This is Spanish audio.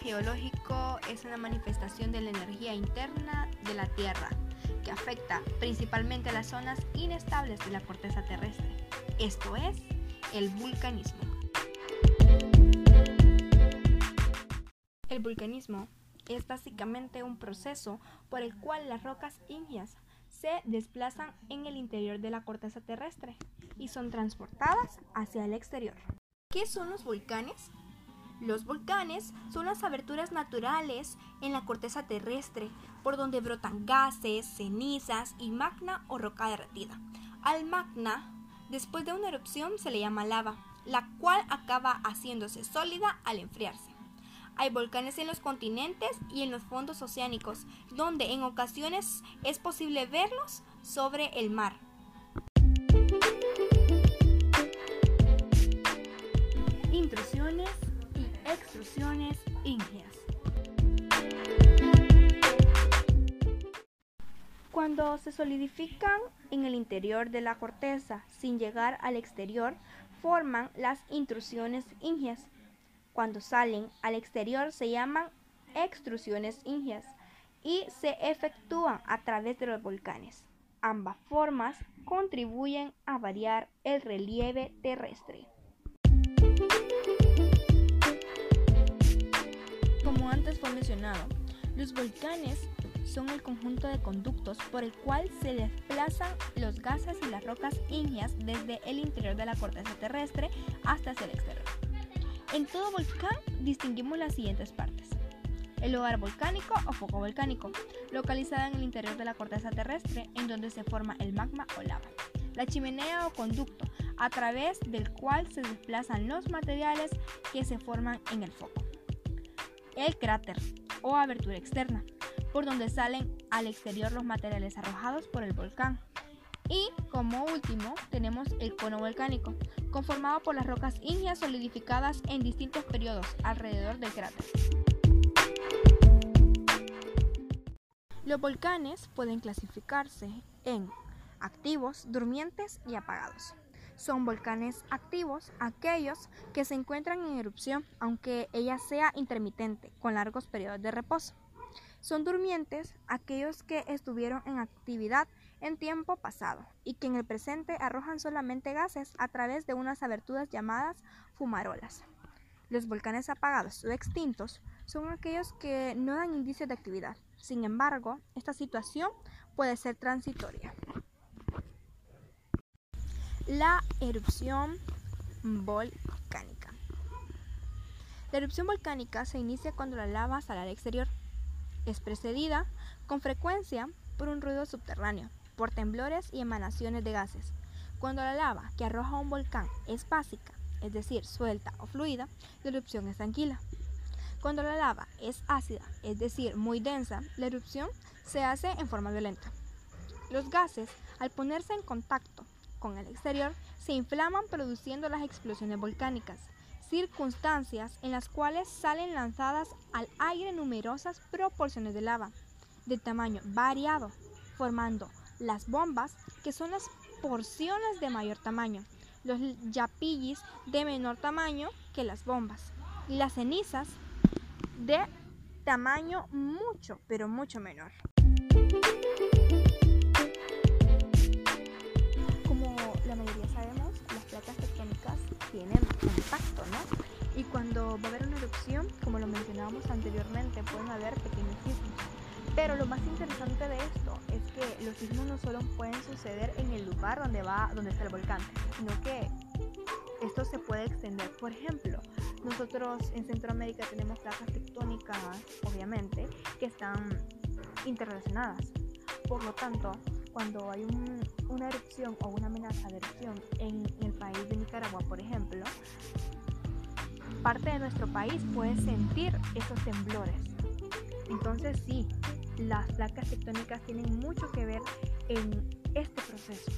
geológico es una manifestación de la energía interna de la Tierra que afecta principalmente a las zonas inestables de la corteza terrestre, esto es, el vulcanismo. El vulcanismo es básicamente un proceso por el cual las rocas ígneas se desplazan en el interior de la corteza terrestre y son transportadas hacia el exterior. ¿Qué son los volcanes? Los volcanes son las aberturas naturales en la corteza terrestre por donde brotan gases, cenizas y magna o roca derretida. Al magna, después de una erupción, se le llama lava, la cual acaba haciéndose sólida al enfriarse. Hay volcanes en los continentes y en los fondos oceánicos, donde en ocasiones es posible verlos sobre el mar. Intrusiones extrusiones ígneas. Cuando se solidifican en el interior de la corteza sin llegar al exterior, forman las intrusiones ígneas. Cuando salen al exterior se llaman extrusiones ígneas y se efectúan a través de los volcanes. Ambas formas contribuyen a variar el relieve terrestre. Como antes fue mencionado, los volcanes son el conjunto de conductos por el cual se desplazan los gases y las rocas ígneas desde el interior de la corteza terrestre hasta el exterior. En todo volcán distinguimos las siguientes partes. El hogar volcánico o foco volcánico, localizada en el interior de la corteza terrestre en donde se forma el magma o lava. La chimenea o conducto, a través del cual se desplazan los materiales que se forman en el foco. El cráter o abertura externa, por donde salen al exterior los materiales arrojados por el volcán. Y como último tenemos el cono volcánico, conformado por las rocas ígneas solidificadas en distintos periodos alrededor del cráter. Los volcanes pueden clasificarse en activos, durmientes y apagados. Son volcanes activos aquellos que se encuentran en erupción, aunque ella sea intermitente, con largos periodos de reposo. Son durmientes aquellos que estuvieron en actividad en tiempo pasado y que en el presente arrojan solamente gases a través de unas aberturas llamadas fumarolas. Los volcanes apagados o extintos son aquellos que no dan indicios de actividad. Sin embargo, esta situación puede ser transitoria. La erupción volcánica. La erupción volcánica se inicia cuando la lava sale al exterior. Es precedida con frecuencia por un ruido subterráneo, por temblores y emanaciones de gases. Cuando la lava que arroja un volcán es básica, es decir, suelta o fluida, la erupción es tranquila. Cuando la lava es ácida, es decir, muy densa, la erupción se hace en forma violenta. Los gases, al ponerse en contacto con el exterior, se inflaman produciendo las explosiones volcánicas, circunstancias en las cuales salen lanzadas al aire numerosas proporciones de lava, de tamaño variado, formando las bombas, que son las porciones de mayor tamaño, los yapillis de menor tamaño que las bombas, y las cenizas de tamaño mucho, pero mucho menor. Cuando va a haber una erupción, como lo mencionábamos anteriormente, pueden haber pequeños sismos. Pero lo más interesante de esto es que los sismos no solo pueden suceder en el lugar donde va, donde está el volcán, sino que esto se puede extender. Por ejemplo, nosotros en Centroamérica tenemos placas tectónicas, obviamente, que están interrelacionadas. Por lo tanto, cuando hay una erupción o una amenaza de erupción en el país de Nicaragua, por ejemplo, parte de nuestro país puede sentir esos temblores. Entonces sí, las placas tectónicas tienen mucho que ver en este proceso.